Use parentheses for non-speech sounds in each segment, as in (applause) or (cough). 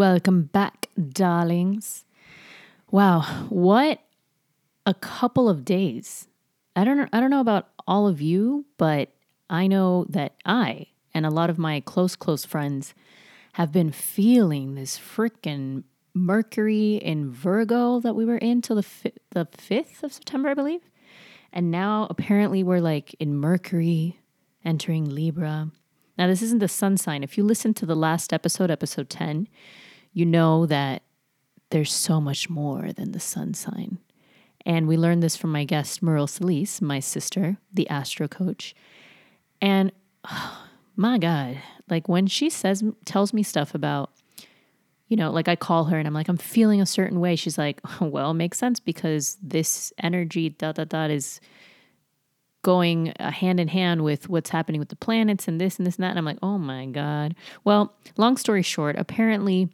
Welcome back, darlings. Wow, what a couple of days. I don't I don't know about all of you, but I know that I and a lot of my close close friends have been feeling this freaking Mercury in Virgo that we were in till the fi- the 5th of September, I believe. And now apparently we're like in Mercury entering Libra. Now this isn't the sun sign. If you listen to the last episode, episode 10, you know that there's so much more than the sun sign. And we learned this from my guest, Merle Solis, my sister, the astro coach. And oh, (sighs) my God, like when she says, tells me stuff about, you know, like I call her and I'm like, I'm feeling a certain way. She's like, (laughs) well, it makes sense because this energy, da da da, is going uh, hand in hand with what's happening with the planets and this and this and that. And I'm like, oh my God. Well, long story short, apparently,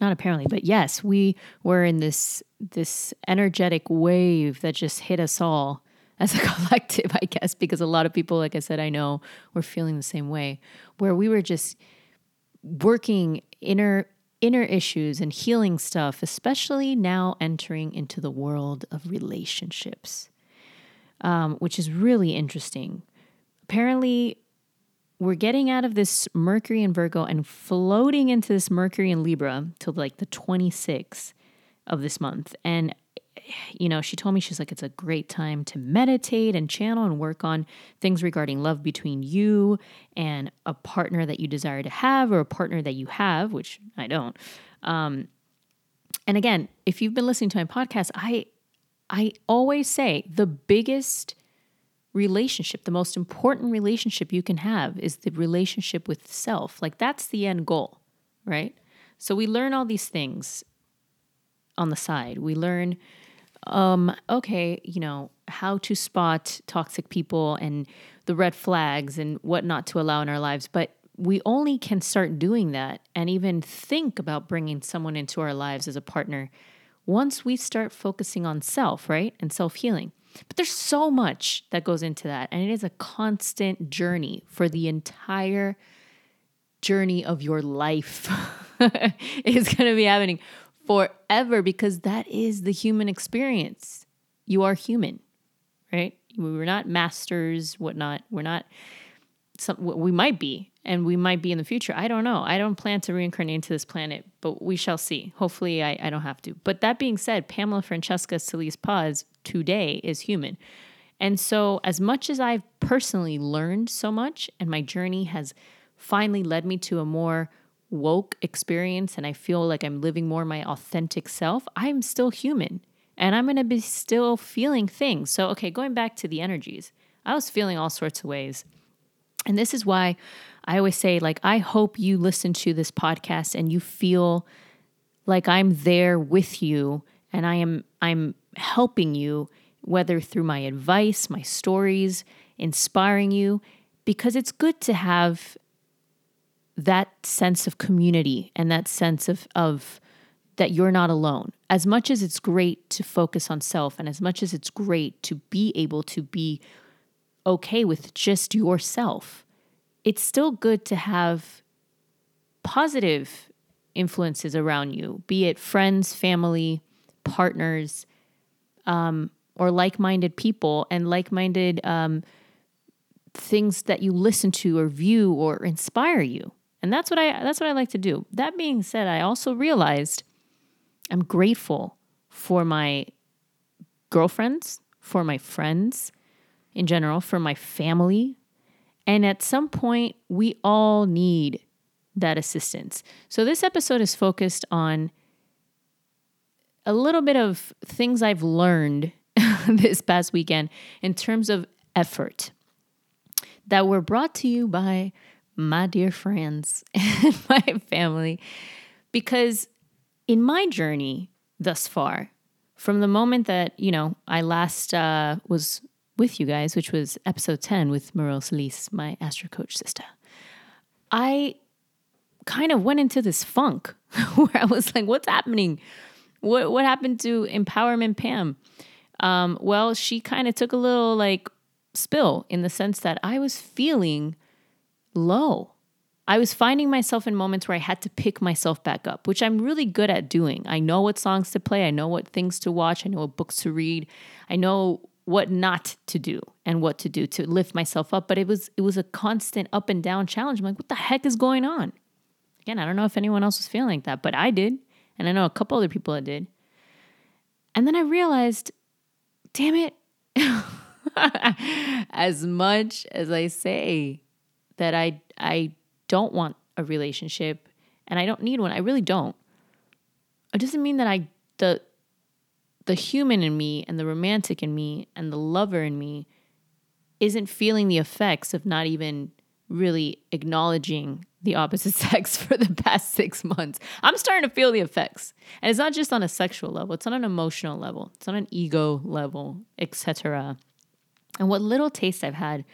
not apparently, but yes, we were in this this energetic wave that just hit us all as a (laughs) collective, I guess, because a lot of people, like I said, I know were feeling the same way, where we were just working inner inner issues and healing stuff, especially now entering into the world of relationships, um, which is really interesting. Apparently, we're getting out of this Mercury and Virgo and floating into this Mercury and Libra till like the 26th of this month. And, you know, she told me she's like, it's a great time to meditate and channel and work on things regarding love between you and a partner that you desire to have or a partner that you have, which I don't. Um, and again, if you've been listening to my podcast, I I always say the biggest relationship, the most important relationship you can have is the relationship with self. Like that's the end goal, right? So we learn all these things on the side. We learn, um, okay, you know, how to spot toxic people and the red flags and what not to allow in our lives. But we only can start doing that and even think about bringing someone into our lives as a partner once we start focusing on self, right? And self healing. But there's so much that goes into that. And it is a constant journey for the entire journey of your life. (laughs) it's going to be happening forever because that is the human experience. You are human, right? We're not masters, whatnot. We're not, some, we might be, and we might be in the future. I don't know. I don't plan to reincarnate into this planet, but we shall see. Hopefully, I, I don't have to. But that being said, Pamela Francesca Solis Paz today is human. And so, as much as I've personally learned so much, and my journey has finally led me to a more woke experience, and I feel like I'm living more my authentic self, I'm still human and I'm going to be still feeling things. So, okay, going back to the energies, I was feeling all sorts of ways. And this is why I always say, like, I hope you listen to this podcast and you feel like I'm there with you and I am I'm helping you, whether through my advice, my stories, inspiring you, because it's good to have that sense of community and that sense of of that you're not alone. As much as it's great to focus on self and as much as it's great to be able to be okay with just yourself, it's still good to have positive influences around you, be it friends, family, partners, um, or like minded people and like minded um, things that you listen to or view or inspire you. And that's what I that's what I like to do. That being said, I also realized I'm grateful for my girlfriends, for my friends in general, for my family, and at some point, we all need that assistance. So, this episode is focused on a little bit of things I've learned (laughs) this past weekend in terms of effort that were brought to you by my dear friends (laughs) and my family. Because in my journey thus far, from the moment that, you know, I last uh, was with you guys, which was episode 10 with Merle Solis, my astro coach sister, I kind of went into this funk (laughs) where I was like, what's happening? What what happened to empowerment Pam? Um, well, she kind of took a little like spill in the sense that I was feeling low. I was finding myself in moments where I had to pick myself back up, which I'm really good at doing. I know what songs to play, I know what things to watch, I know what books to read, I know what not to do and what to do to lift myself up. But it was it was a constant up and down challenge. I'm like, what the heck is going on? Again, I don't know if anyone else was feeling like that, but I did. And I know a couple other people that did. And then I realized, damn it, (laughs) as much as I say that I I don't want a relationship and I don't need one, I really don't. It doesn't mean that I the the human in me and the romantic in me and the lover in me isn't feeling the effects of not even really acknowledging the opposite (laughs) sex for the past six months. I'm starting to feel the effects. And it's not just on a sexual level, it's on an emotional level, it's on an ego level, etc. And what little taste I've had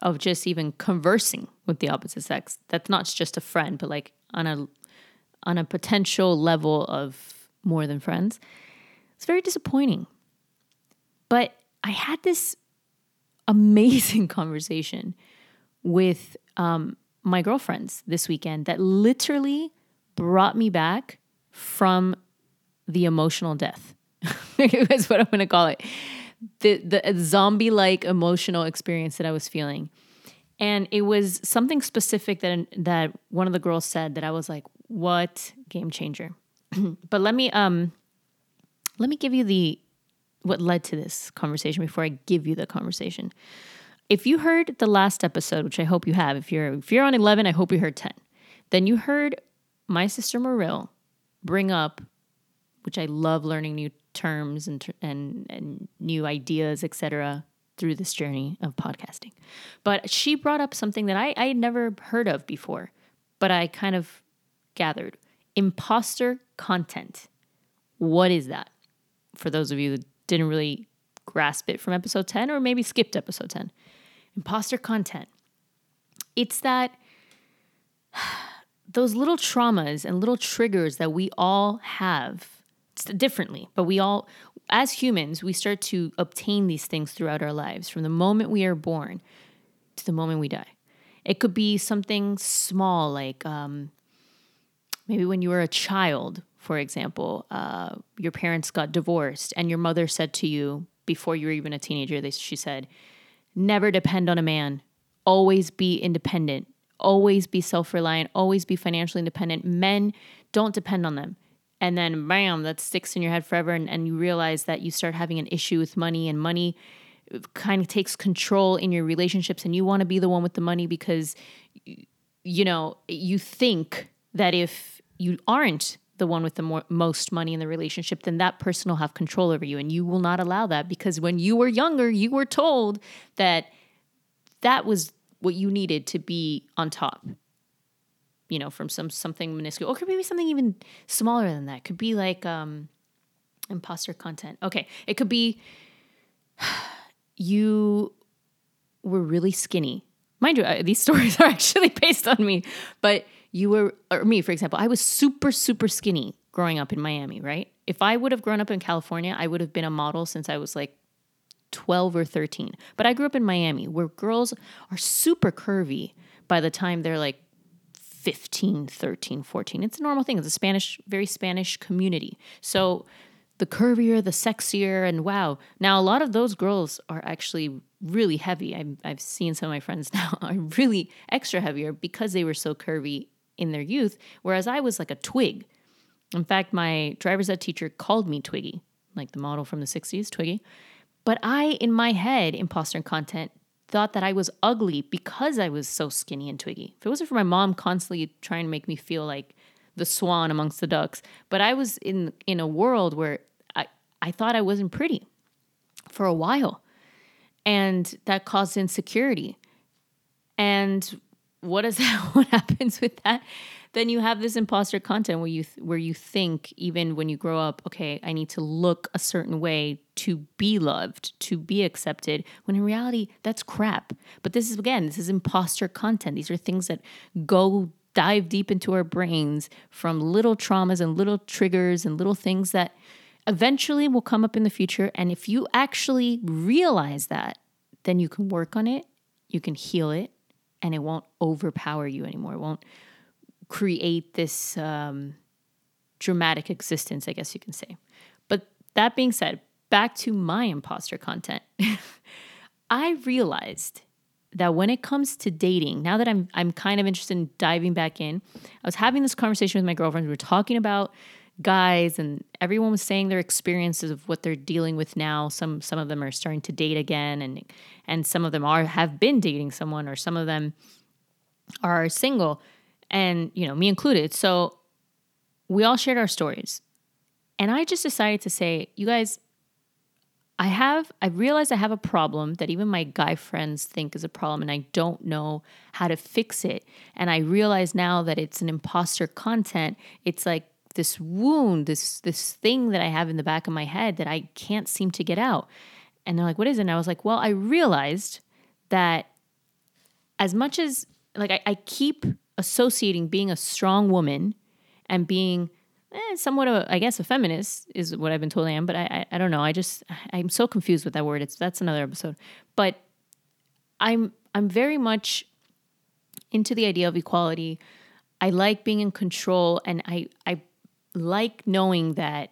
of just even conversing with the opposite sex, that's not just a friend, but like on a on a potential level of more than friends, it's very disappointing. But I had this amazing (laughs) conversation with um, my girlfriends this weekend that literally brought me back from the emotional death. (laughs) That's what I'm going to call it. The the zombie like emotional experience that I was feeling. And it was something specific that that one of the girls said that I was like, "What game changer?" (clears throat) but let me um let me give you the what led to this conversation before I give you the conversation. If you heard the last episode, which I hope you have, if you're if you're on 11, I hope you heard 10. Then you heard my sister Maril bring up which I love learning new terms and and and new ideas, etc through this journey of podcasting. But she brought up something that I, I had never heard of before, but I kind of gathered imposter content. What is that? for those of you that didn't really grasp it from episode 10 or maybe skipped episode 10. Imposter content. It's that (sighs) those little traumas and little triggers that we all have differently, but we all, as humans, we start to obtain these things throughout our lives from the moment we are born to the moment we die. It could be something small like um, maybe when you were a child, for example, uh, your parents got divorced and your mother said to you before you were even a teenager, they, she said, never depend on a man, always be independent, always be self reliant, always be financially independent. Men don't depend on them. And then, bam, that sticks in your head forever. And, and you realize that you start having an issue with money, and money kind of takes control in your relationships. And you want to be the one with the money because, you know, you think that if you aren't the one with the more, most money in the relationship, then that person will have control over you. And you will not allow that because when you were younger, you were told that that was what you needed to be on top. You know, from some something minuscule, or could maybe something even smaller than that. Could be like um, imposter content. Okay, it could be (sighs) you were really skinny. Mind you, these (laughs) stories are actually based on me, but you were, or me, for example, I was super, super skinny growing up in Miami, right? If I would have grown up in California, I would have been a model since I was like 12 or 13. But I grew up in Miami where girls are super curvy by the time they're like 15, 13, 14. It's a normal thing. It's a Spanish, very Spanish community. So the curvier, the sexier, and wow. Now, a lot of those girls are actually really heavy. I've, I've seen some of my friends (laughs) now are really extra heavier because they were so curvy in their youth, whereas I was like a twig. In fact, my driver's ed teacher called me Twiggy, like the model from the 60s, Twiggy. But I, in my head, imposter content, thought that I was ugly because I was so skinny and twiggy. If it wasn't for my mom constantly trying to make me feel like the swan amongst the ducks, but I was in in a world where I, I thought I wasn't pretty for a while. And that caused insecurity. And what is (laughs) that? What happens with that? Then you have this imposter content where you th- where you think even when you grow up, okay, I need to look a certain way to be loved, to be accepted. When in reality, that's crap. But this is again, this is imposter content. These are things that go dive deep into our brains from little traumas and little triggers and little things that eventually will come up in the future. And if you actually realize that, then you can work on it, you can heal it, and it won't overpower you anymore. It won't create this um, dramatic existence, I guess you can say. But that being said, back to my imposter content. (laughs) I realized that when it comes to dating, now that I'm I'm kind of interested in diving back in, I was having this conversation with my girlfriend. We were talking about guys and everyone was saying their experiences of what they're dealing with now. Some some of them are starting to date again and and some of them are have been dating someone or some of them are single and you know, me included. So we all shared our stories. And I just decided to say, you guys, I have, I realized I have a problem that even my guy friends think is a problem, and I don't know how to fix it. And I realize now that it's an imposter content. It's like this wound, this this thing that I have in the back of my head that I can't seem to get out. And they're like, "What is it?" And I was like, "Well, I realized that as much as like I, I keep associating being a strong woman and being eh, somewhat of I guess a feminist is what I've been told I am, but I, I, I don't know. I just I'm so confused with that word. It's that's another episode. But I'm I'm very much into the idea of equality. I like being in control and I I like knowing that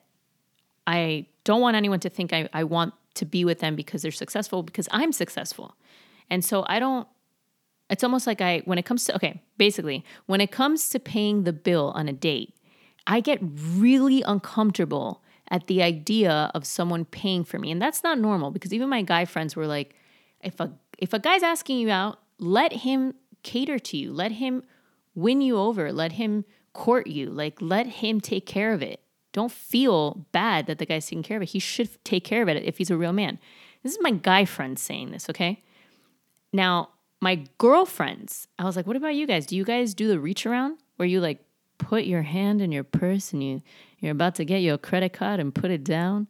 I don't want anyone to think I, I want to be with them because they're successful because I'm successful. And so I don't it's almost like I when it comes to okay, basically, when it comes to paying the bill on a date, I get really uncomfortable at the idea of someone paying for me. And that's not normal because even my guy friends were like, if a if a guy's asking you out, let him cater to you. Let him win you over. Let him court you. Like let him take care of it. Don't feel bad that the guy's taking care of it. He should take care of it if he's a real man. This is my guy friend saying this, okay? Now, my girlfriends, I was like, what about you guys? Do you guys do the reach around where you like put your hand in your purse and you you're about to get your credit card and put it down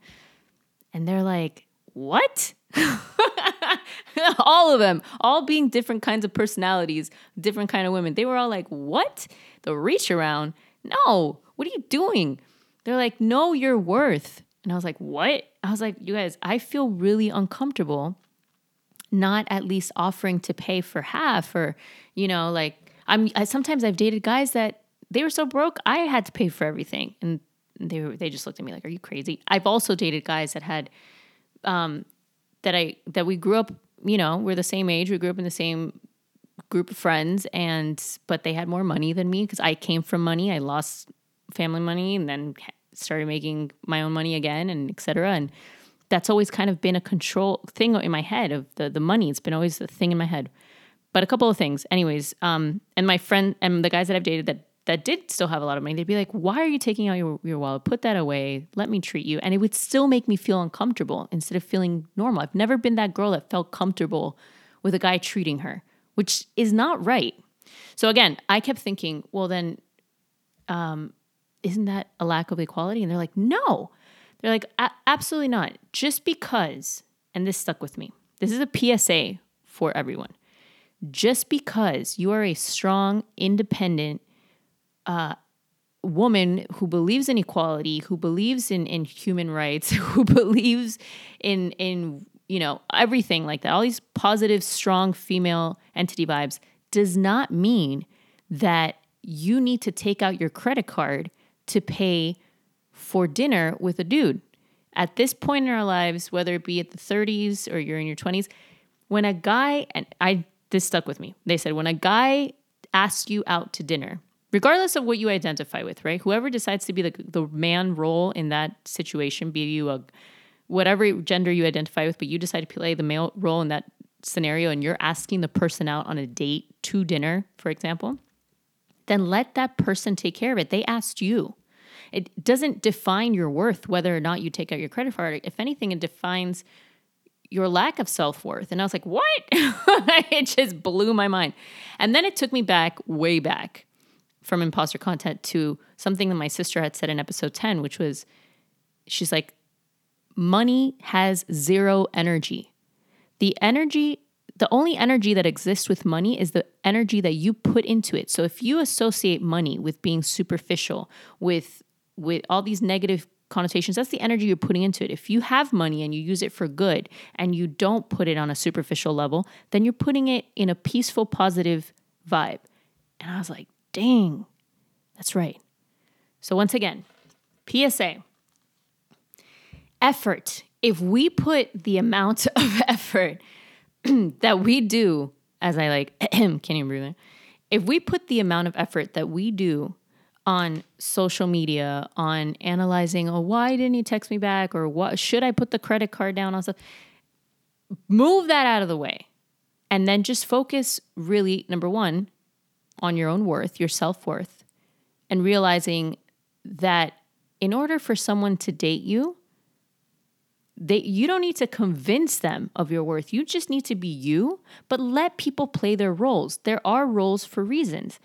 and they're like what (laughs) (laughs) all of them. All being different kinds of personalities different kind of women. They were all like what? The reach around? No. What are you doing? They're like know your worth. And i was like what? I was like you guys i feel really uncomfortable not at least offering to pay for half or you know like i'm I, sometimes i've dated guys that they were so broke, I had to pay for everything. And they were, they just looked at me like, "Are you crazy?" I've also dated guys that had um, that I that we grew up, you know, we're the same age, we grew up in the same group of friends and but they had more money than me because I came from money. I lost family money and then started making my own money again and etc. And that's always kind of been a control thing in my head of the the money. It's been always the thing in my head. But a couple of things, anyways. Um, and my friend and the guys that I've dated that that did still have a lot of money, they'd be like, Why are you taking out your, your wallet? Put that away. Let me treat you. And it would still make me feel uncomfortable instead of feeling normal. I've never been that girl that felt comfortable with a guy treating her, which is not right. So again, I kept thinking, well, then, um, isn't that a lack of equality? And they're like, no. They're like, absolutely not. Just because, and this stuck with me, this is a PSA for everyone. Just because you are a strong, independent, uh, woman who believes in equality, who believes in in human rights, (laughs) who believes in in you know everything like that, all these positive, strong female entity vibes, does not mean that you need to take out your credit card to pay for dinner with a dude. At this point in our lives, whether it be at the 30s or you're in your 20s, when a guy and I this stuck with me. They said when a guy asks you out to dinner, regardless of what you identify with, right? Whoever decides to be the, the man role in that situation, be you a whatever gender you identify with, but you decide to play the male role in that scenario and you're asking the person out on a date to dinner, for example, then let that person take care of it. They asked you. It doesn't define your worth whether or not you take out your credit card. If anything, it defines your lack of self worth. And I was like, what? (laughs) it just blew my mind. And then it took me back, way back from imposter content to something that my sister had said in episode 10, which was she's like, money has zero energy. The energy, the only energy that exists with money is the energy that you put into it. So if you associate money with being superficial, with with all these negative connotations. That's the energy you're putting into it. If you have money and you use it for good and you don't put it on a superficial level, then you're putting it in a peaceful, positive vibe. And I was like, dang, that's right. So, once again, PSA effort. If we put the amount (laughs) of effort (clears throat) that we do, as I like, (clears throat) can't even breathe, if we put the amount of effort that we do on social media on analyzing, oh, why didn't he text me back? Or what should I put the credit card down on stuff? Move that out of the way. And then just focus really, number one, on your own worth, your self worth, and realizing that in order for someone to date you, they you don't need to convince them of your worth. You just need to be you, but let people play their roles. There are roles for reasons.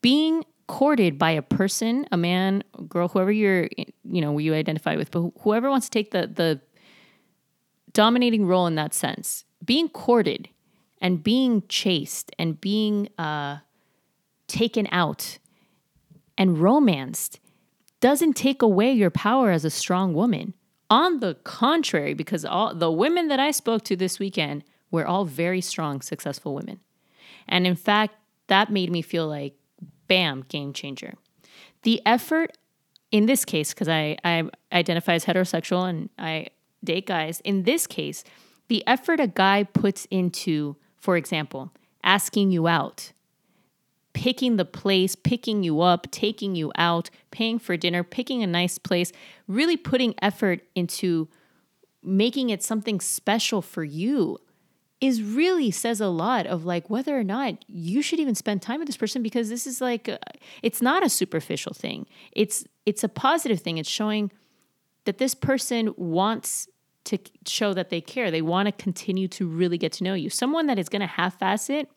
Being courted by a person, a man, girl, whoever you're, you know, you identify with, but whoever wants to take the the dominating role in that sense, being courted and being chased and being uh, taken out and romanced doesn't take away your power as a strong woman. On the contrary, because all the women that I spoke to this weekend were all very strong, successful women. And in fact, that made me feel like bam, game changer. The effort in this case, because I, I identify as heterosexual and I date guys, in this case, the effort a guy puts into, for example, asking you out, picking the place, picking you up, taking you out, paying for dinner, picking a nice place, really putting effort into making it something special for you is really says a lot of like whether or not you should even spend time with this person because this is like a, it's not a superficial thing. It's it's a positive thing. It's showing that this person wants to show that they care. They want to continue to really get to know you. Someone that is going to half-ass it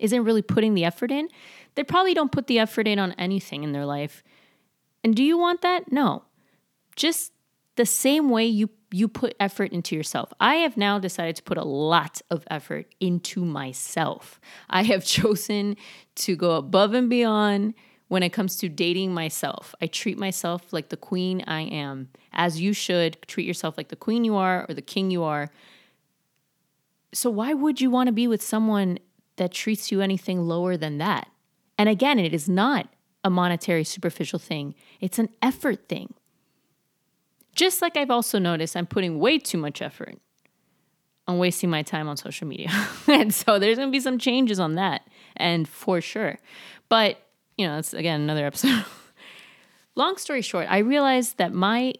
isn't really putting the effort in. They probably don't put the effort in on anything in their life. And do you want that? No. Just the same way you you put effort into yourself. I have now decided to put a lot of effort into myself. I have (laughs) chosen to go above and beyond when it comes to dating myself. I treat myself like the queen I am, as you should treat yourself like the queen you are or the king you are. So, why would you want to be with someone that treats you anything lower than that? And again, it is not a monetary superficial thing, it's an effort thing. Just like I've also noticed, I'm putting way too much effort on wasting my time on social media. (laughs) and so there's going to be some changes on that, and for sure. But, you know, that's again another episode. (laughs) Long story short, I realized that my,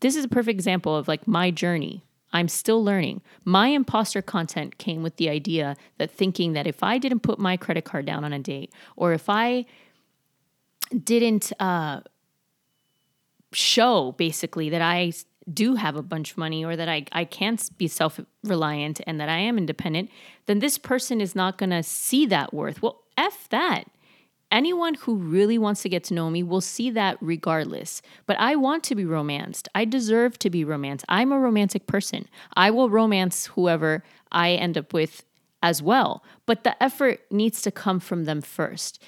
this is a perfect example of like my journey. I'm still learning. My imposter content came with the idea that thinking that if I didn't put my credit card down on a date, or if I didn't uh, show basically that I do have a bunch of money or that I, I can be self reliant and that I am independent, then this person is not going to see that worth. Well, F that. Anyone who really wants to get to know me will see that regardless. But I want to be romanced. I deserve to be romanced. I'm a romantic person. I will romance whoever I end up with as well. But the effort needs to come from them first.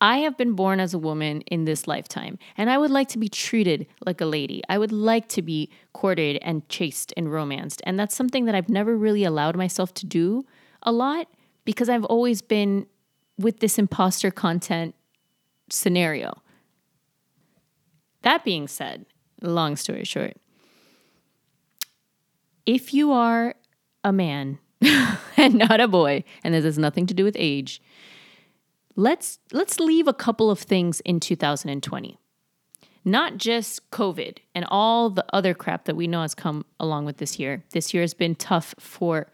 I have been born as a woman in this lifetime, and I would like to be treated like a lady. I would like to be courted and chased and romanced. And that's something that I've never really allowed myself to do a lot because I've always been with this imposter content scenario. That being said, long story short, if you are a man (laughs) and not a boy, and this has nothing to do with age, let's let's leave a couple of things in 2020 not just covid and all the other crap that we know has come along with this year. This year has been tough for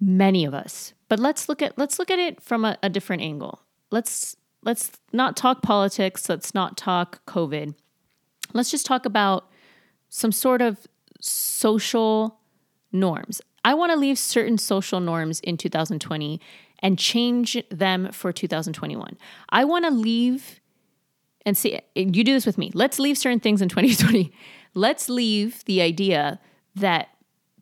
many of us but let's look at let's look at it from a, a different angle let's let's not talk politics let's not talk covid let's just talk about some sort of social norms i want to leave certain social norms in 2020 and change them for 2021. I want to leave and see, you do this with me. Let's leave certain things in 2020. Let's leave the idea that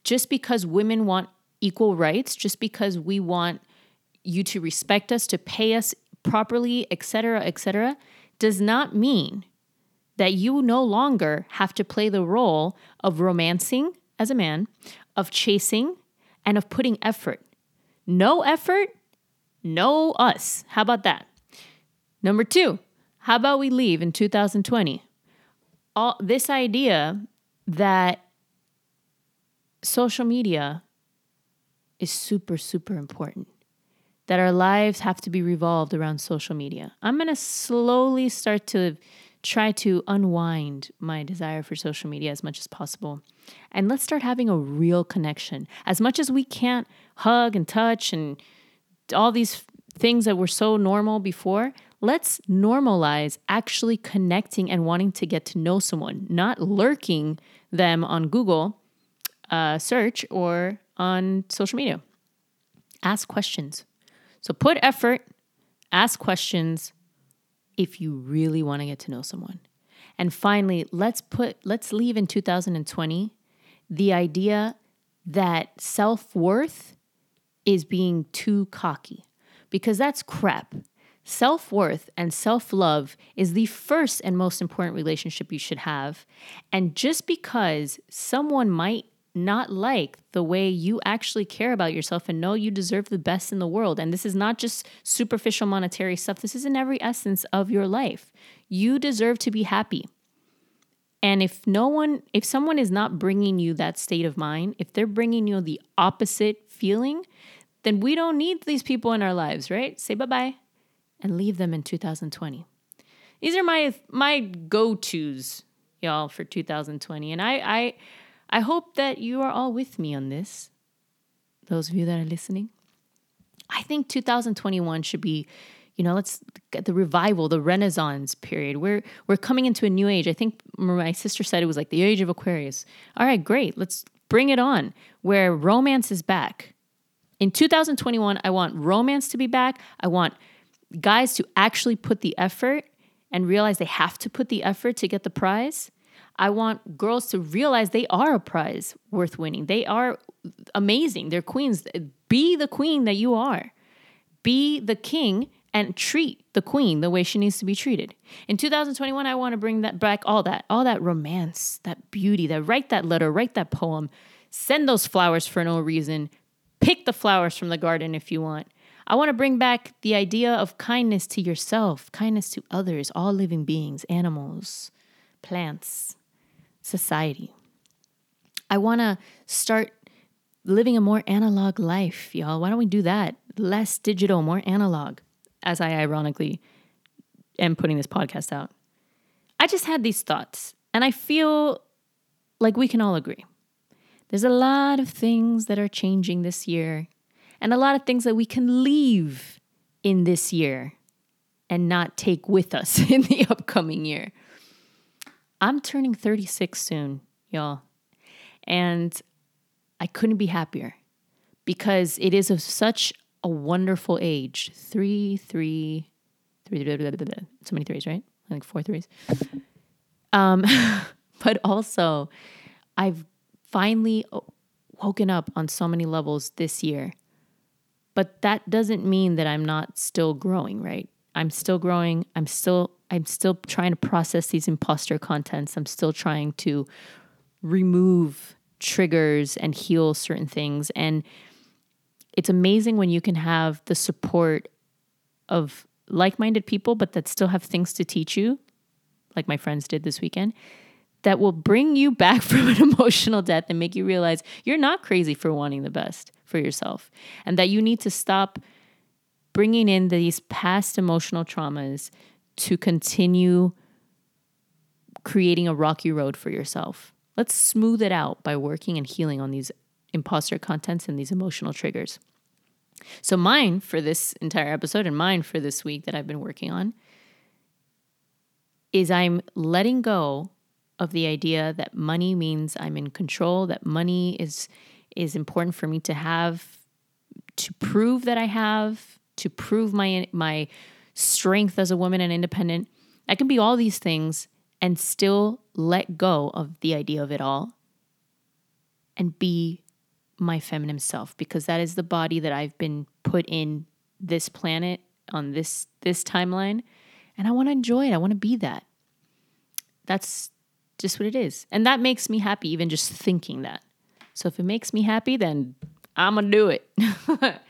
just because women want equal rights, just because we want you to respect us, to pay us properly, etc., etc., does not mean that you no longer have to play the role of romancing as a man, of chasing, and of putting effort. No effort, no us. How about that? Number two, how about we leave in 2020? All this idea that social media is super, super important. That our lives have to be revolved around social media. I'm to slowly start to try to unwind my desire for social media as much as possible. And let's start having a real connection. As much as we can't hug and touch and all these things that were so normal before, let's normalize actually connecting and wanting to get to know someone, not lurking them on Google uh, search or on social media. Ask questions. So put effort, ask questions if you really want to get to know someone. And finally, let's put let's leave in 2020 the idea that self-worth is being too cocky because that's crap. Self worth and self love is the first and most important relationship you should have. And just because someone might not like the way you actually care about yourself and know you deserve the best in the world. And this is not just superficial monetary stuff, this is in every essence of your life. You deserve to be happy. And if no one, if someone is not bringing you that state of mind, if they're bringing you the opposite feeling, then we don't need these people in our lives, right? Say bye bye and leave them in 2020. These are my my go-tos, y'all, for 2020. And I I I hope that you are all with me on this. Those of you that are listening. I think 2021 should be, you know, let's get the revival, the renaissance period. We're we're coming into a new age. I think my sister said it was like the age of Aquarius. All right, great. Let's bring it on where romance is back. In 2021, I want romance to be back. I want guys to actually put the effort and realize they have to put the effort to get the prize. I want girls to realize they are a prize worth winning. They are amazing. They're queens. Be the queen that you are. Be the king and treat the queen the way she needs to be treated. In 2021, I want to bring that back all that, all that romance, that beauty, that write that letter, write that poem, send those flowers for no reason, pick the flowers from the garden if you want. I want to bring back the idea of kindness to yourself, kindness to others, all living beings, animals, plants, society. I want to start living a more analog life, y'all. Why don't we do that? Less digital, more analog, as I ironically am putting this podcast out. I just had these thoughts, and I feel like we can all agree. There's a lot of things that are changing this year, and a lot of things that we can leave in this year and not take with us (laughs) in the upcoming year. I'm turning 36 soon, y'all. And I couldn't be happier because it is of such a wonderful age. Three, three, three, blah, blah, blah, so many threes, right? I think four threes. Um, (laughs) but also, I've finally woken up on so many levels this year. But that doesn't mean that I'm not still growing, right? I'm still growing. I'm still I'm still trying to process these imposter contents. I'm still trying to remove triggers and heal certain things. And it's amazing when you can have the support of like minded people, but that still have things to teach you, like my friends did this weekend, that will bring you back (laughs) from an emotional death and make you realize you're not crazy for wanting the best for yourself and that you need to stop bringing in these past emotional traumas to continue creating a rocky road for yourself. Let's smooth it out by working and healing on these imposter contents and these emotional triggers. So, mine for this entire episode and mine for this week that I've been working on is I'm letting go of the idea that money means I'm in control, that money is is important for me to have to prove that I have, to prove my my strength as a woman and independent. I can be all these things and still let go of the idea of it all and be my feminine self because that is the body that I've been put in this planet on this this timeline and I want to enjoy it. I want to be that. that's just what it is. And that makes me happy, even just thinking that. So if it makes me happy, then I'm going to do it. (laughs)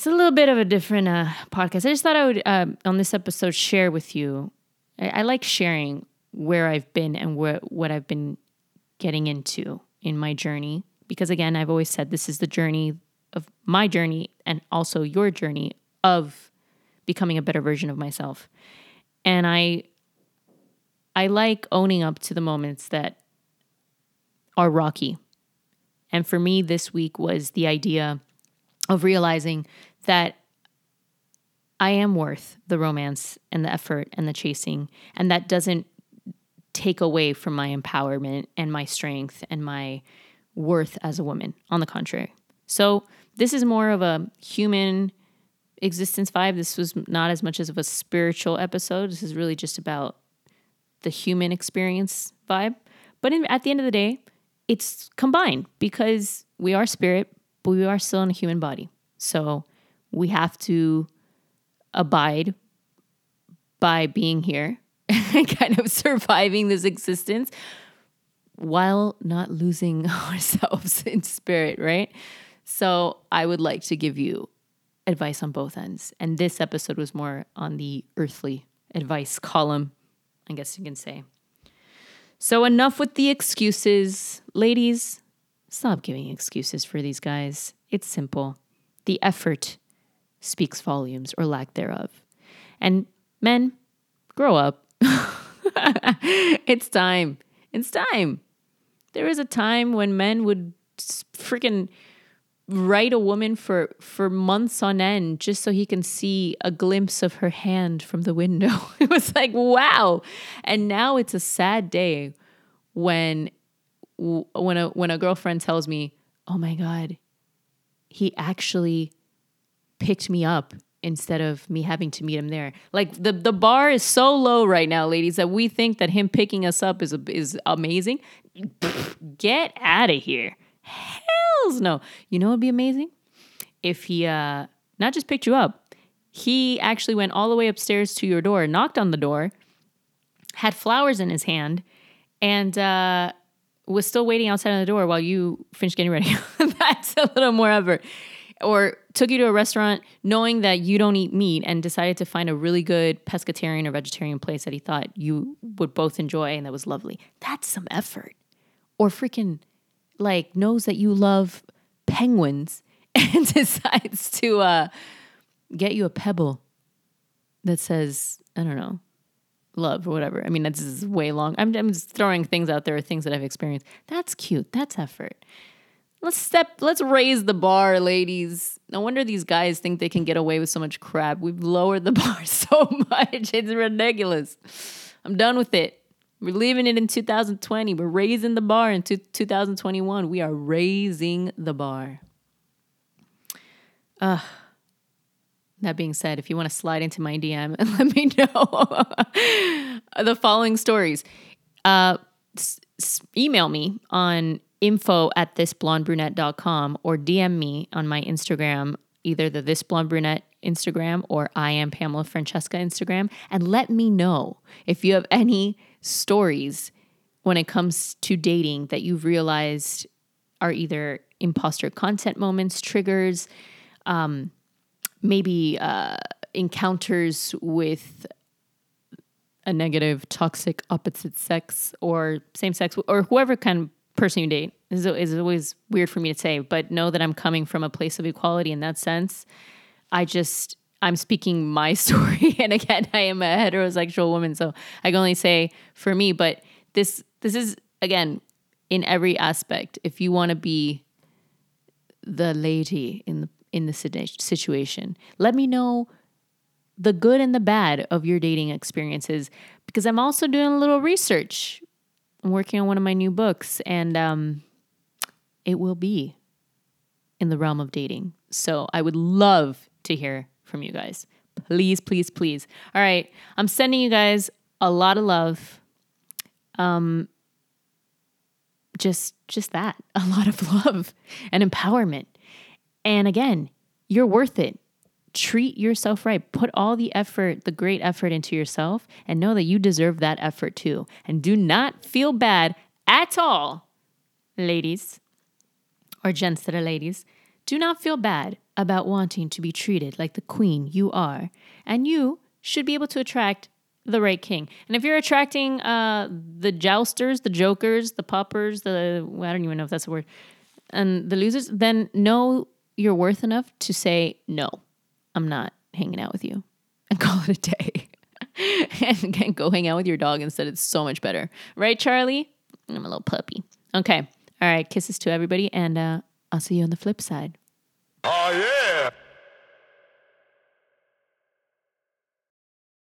it's a little bit of a different uh, podcast. I just thought I would, uh, on this episode, share with you. I, I like sharing where I've been and what I've been getting into in my journey. Because again, I've always said this is the journey of my journey and also your journey of becoming a better version of myself. And I I like owning up to the moments that are rocky. And for me this week was the idea of realizing that I am worth the romance and the effort and the chasing and that doesn't take away from my empowerment and my strength and my worth as a woman. On the contrary. So, this is more of a human existence vibe. This was not as much as of a spiritual episode. This is really just about the human experience vibe. But in, at the end of the day, it's combined because we are spirit, but we are still in a human body. So we have to abide by being here (laughs) and kind of surviving this existence while not losing (laughs) ourselves in spirit, right? So I would like to give you advice on both ends. And this episode was more on the earthly advice column, I guess you can say. So enough with the excuses. Ladies, stop giving excuses for these guys. It's simple. The effort speaks volumes or lack thereof. And men, grow up. (laughs) it's time. It's time. There is a time when men would freaking write a woman for for months on end just so he can see a glimpse of her hand from the window. (laughs) it was like wow. And now it's a sad day when when a when a girlfriend tells me, "Oh my god, he actually picked me up instead of me having to meet him there." Like the the bar is so low right now, ladies, that we think that him picking us up is is amazing. Get out of here hells no. You know what'd be amazing? If he uh, not just picked you up, he actually went all the way upstairs to your door, knocked on the door, had flowers in his hand, and uh, was still waiting outside of the door while you finished getting ready. (laughs) That's a little more ever. Or took you to a restaurant knowing that you don't eat meat and decided to find a really good pescatarian or vegetarian place that he thought you would both enjoy and that was lovely. That's some effort. Or freaking like knows that you love penguins (laughs) and decides to uh, get you a pebble that says, I don't know, love or whatever. I mean, this is way long. I'm, I'm just throwing things out there, things that I've experienced. That's cute. That's effort. Let's step, let's raise the bar, ladies. No wonder these guys think they can get away with so much crap. We've lowered the (laughs) bar so much. It's ridiculous. I'm done with it. We're leaving it in 2020. We're raising the bar in 2021. We are raising the bar. Uh, that being said, if you want to slide into my DM and (laughs) let me know (laughs) the following stories, uh, s- s- email me on info at thisblondebrunette.com or DM me on my Instagram, either the This Blonde Brunette Instagram or I am Pamela Francesca Instagram, and let me know if you have any stories when it comes to dating that you've realized are either imposter content moments, triggers, um, maybe uh, encounters with a negative, toxic, opposite sex or same sex or whoever of person you date is, is always weird for me to say, but know that I'm coming from a place of equality in that sense. I just I'm speaking my (laughs) story. and again, I am a heterosexual woman, so I can only say for me, but this this is again in every aspect. If you want to be the lady in the in the situation, let me know the good and the bad of your dating experiences because I'm also doing a little research. I'm working on one of my new books and um, it will be in the realm of dating. So I would love to hear from you guys. Please, please, please. All right. I'm sending you guys a lot of love. Um just just that. (laughs) A lot of love and empowerment. And again, you're worth it. Treat yourself right. Put all the effort, the great effort into yourself, and know that you deserve that effort too. And do not feel bad at all, ladies or gents that are ladies. Do not feel bad about wanting to be treated like the queen you are. And you should be able to attract the right king. And if you're attracting uh, the jousters, the jokers, the poppers, the I don't even know if that's a word, and the losers, then know you're worth enough to say no. I'm not hanging out with you and (laughs) call it a day. and, and (laughs) go hang out with your dog instead. It's so much better. Right, Charlie? I'm a little puppy. Okay. All right. Kisses to everybody. And uh, I'll see you on the flip side. Oh, yeah.